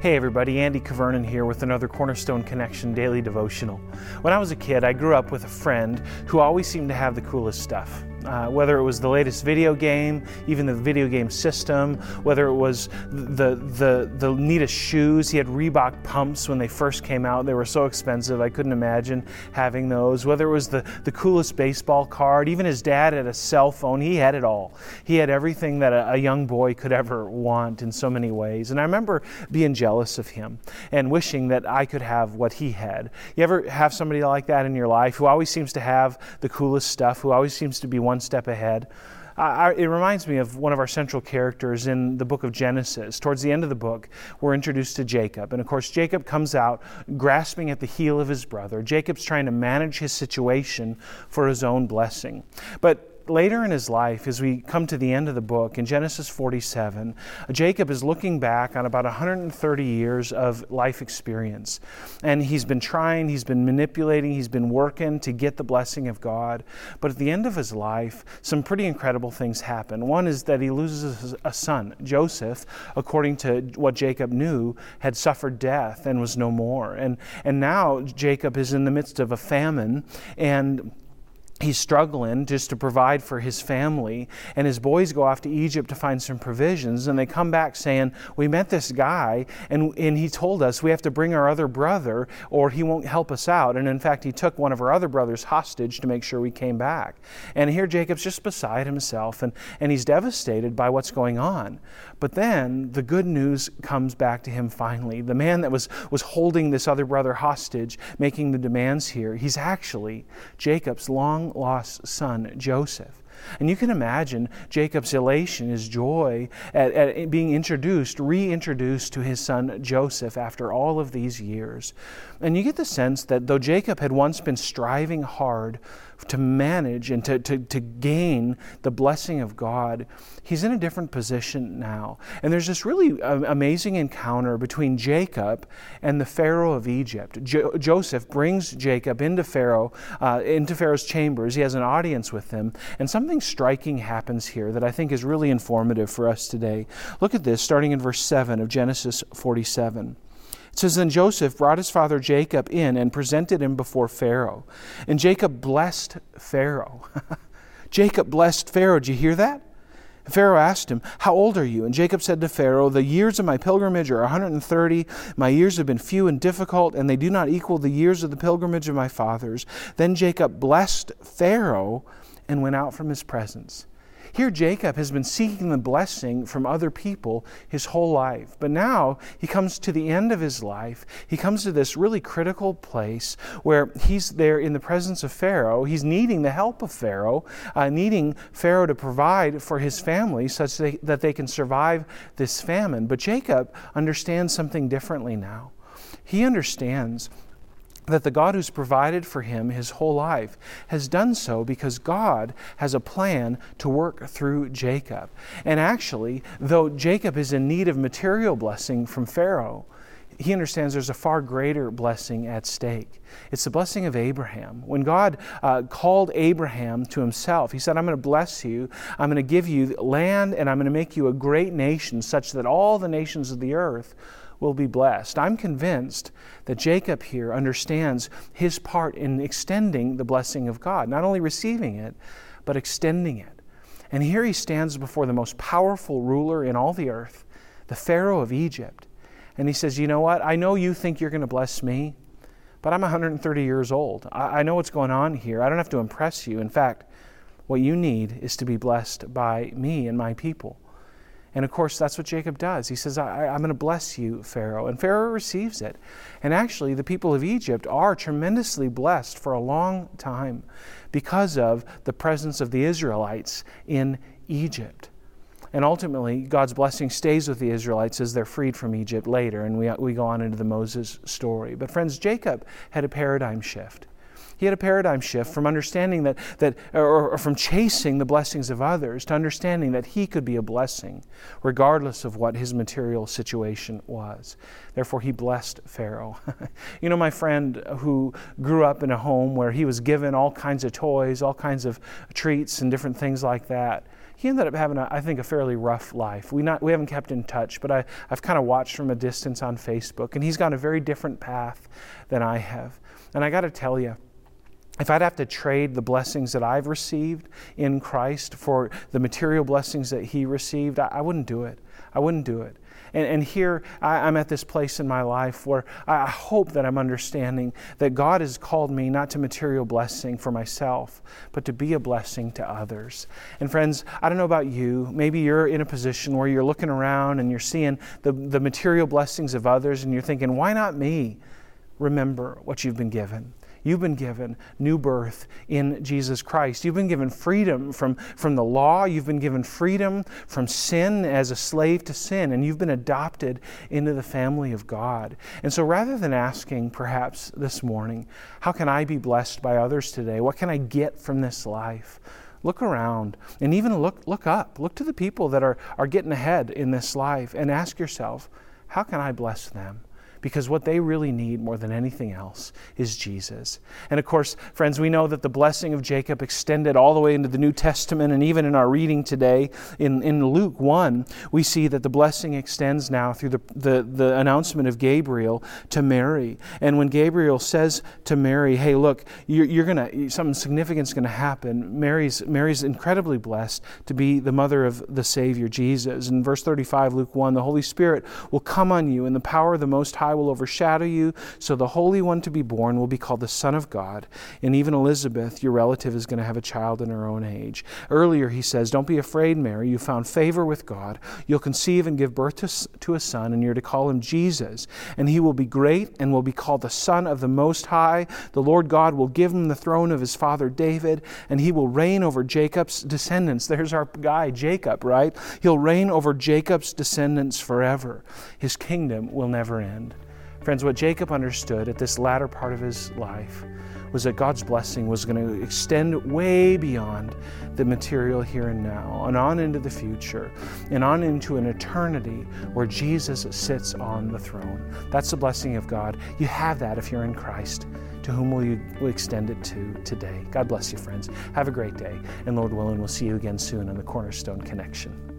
Hey everybody, Andy Cavernan here with another Cornerstone Connection daily devotional. When I was a kid, I grew up with a friend who always seemed to have the coolest stuff. Uh, whether it was the latest video game, even the video game system, whether it was the, the, the neatest shoes. He had Reebok pumps when they first came out. They were so expensive, I couldn't imagine having those. Whether it was the, the coolest baseball card, even his dad had a cell phone. He had it all. He had everything that a, a young boy could ever want in so many ways. And I remember being jealous of him and wishing that I could have what he had. You ever have somebody like that in your life who always seems to have the coolest stuff, who always seems to be one step ahead? I, it reminds me of one of our central characters in the book of Genesis. Towards the end of the book, we're introduced to Jacob. And of course, Jacob comes out grasping at the heel of his brother. Jacob's trying to manage his situation for his own blessing. But later in his life, as we come to the end of the book, in Genesis 47, Jacob is looking back on about 130 years of life experience. And he's been trying, he's been manipulating, he's been working to get the blessing of God. But at the end of his life, some pretty incredible things happen. One is that he loses a son, Joseph, according to what Jacob knew, had suffered death and was no more. And, and now Jacob is in the midst of a famine and he's struggling just to provide for his family and his boys go off to egypt to find some provisions and they come back saying we met this guy and, and he told us we have to bring our other brother or he won't help us out. And in fact he took one of our other brothers hostage to make sure we came back. And here jacob's just beside himself and, and he's devastated by what's going on. But then the good news comes back to him finally. The man that was, was holding this other brother hostage making the demands here he's actually jacob's long long lost son, Joseph. And you can imagine Jacob's elation, his joy at, at, being introduced, reintroduced to his son Joseph after all of these years. And you get the sense that though Jacob had once been striving hard to manage and to, to, to gain the blessing of God, he's in a different position now. And there's this really um, amazing encounter between Jacob and the Pharaoh of Egypt. Jo- Joseph brings Jacob into Pharaoh, uh, into Pharaoh's chambers. He has an audience with him. And something striking happens here that I think is really informative for us today. Look at this, starting in verse 7 of Genesis 47. It says, Then Joseph brought his father Jacob in and presented him before Pharaoh. And Jacob blessed Pharaoh. Jacob blessed Pharaoh. Did you hear that? Pharaoh asked him, How old are you? And Jacob said to Pharaoh, The years of my pilgrimage are 130. My years have been few and difficult, and they do not equal the years of the pilgrimage of my fathers. Then Jacob blessed Pharaoh and went out from his presence. Here, Jacob has been seeking the blessing from other people his whole life. But now he comes to the end of his life. He comes to this really critical place where he's there in the presence of Pharaoh. He's needing the help of Pharaoh, uh, needing Pharaoh to provide for his family such that they can survive this famine. But Jacob understands something differently now. He understands that the God who's provided for him his whole life has done so because God has a plan to work through Jacob. And actually, though Jacob is in need of material blessing from Pharaoh, he understands there's a far greater blessing at stake. It's the blessing of Abraham. When God uh, called Abraham to himself, he said, I'm going to bless you, I'm going to give you land, and I'm going to make you a great nation, such that all the nations of the earth will be blessed. I'm convinced that Jacob here understands his part in extending the blessing of God, not only receiving it, but extending it. And here he stands before the most powerful ruler in all the earth, the Pharaoh of Egypt. And he says, You know what? I know you think you're going to bless me, but I'm 130 years old. I, I know what's going on here. I don't have to impress you. In fact, what you need is to be blessed by me and my people. And of course, that's what Jacob does. He says, I, am going to bless you, Pharaoh. And Pharaoh receives it. And actually, the people of Egypt are tremendously blessed for a long time because of the presence of the Israelites in Egypt. And ultimately, God's blessing stays with the Israelites as they're freed from Egypt later. And we, we go on into the Moses story. But, friends, Jacob had a paradigm shift. He had a paradigm shift from understanding that, that or, or, from chasing the blessings of others to understanding that he could be a blessing, regardless of what his material situation was. Therefore, he blessed Pharaoh. you know, my friend who grew up in a home where he was given all kinds of toys, all kinds of treats, and different things like that. He ended up having, a, I think, a fairly rough life. We, not, we haven't kept in touch, but I, I've kind of watched from a distance on Facebook, and he's gone a very different path than I have. And I got to tell you, if I'd have to trade the blessings that I've received in Christ for the material blessings that he received, I, I wouldn't do it. I wouldn't do it. And, and here I, am at this place in my life where I hope that I'm understanding that God has called me not to material blessing for myself, but to be a blessing to others. And friends, I don't know about you. Maybe you're in a position where you're looking around and you're seeing the, the material blessings of others and you're thinking, why not me? Remember what you've been given. You've been given new birth in Jesus Christ. You've been given freedom from, from the law. You've been given freedom from sin as a slave to sin, and you've been adopted into the family of God. And so rather than asking, perhaps this morning, how can I be blessed by others today? What can I get from this life? look around and even look, look up. Look to the people that are, are getting ahead in this life and ask yourself, how can I bless them? Because what they really need more than anything else is Jesus. And of course, friends, we know that the blessing of Jacob extended all the way into the New Testament, and even in our reading today in, in Luke 1, we see that the blessing extends now through the, the, the announcement of Gabriel to Mary. And when Gabriel says to Mary, hey, look, you're, you're going to, something significant is going to happen, Mary's, Mary's incredibly blessed to be the mother of the Savior, Jesus. In verse 35, Luke 1, the Holy Spirit will come on you, and the power of the Most High will overshadow you. So the Holy One to be born will be called the Son of God. And even Elizabeth, your relative, is going to have a child in her own age. Earlier, he says, Don't be afraid, Mary. You found favor with God. You'll conceive and give birth to, to a son, and you're to call him Jesus. And he will be great and will be called the Son of the Most High. The Lord God will give him the throne of his father David, and he will reign over Jacob's descendants. There's our guy, Jacob, right? He'll reign over Jacob's descendants forever. His kingdom will never end. Friends, what Jacob understood at this latter part of his life was that God's blessing was going to extend way beyond the material here and now, and on into the future, and on into an eternity where Jesus sits on the throne. That's the blessing of God. You have that if you're in Christ. To whom will you extend it to today? God bless you, friends. Have a great day. And Lord willing, we'll see you again soon on the Cornerstone Connection.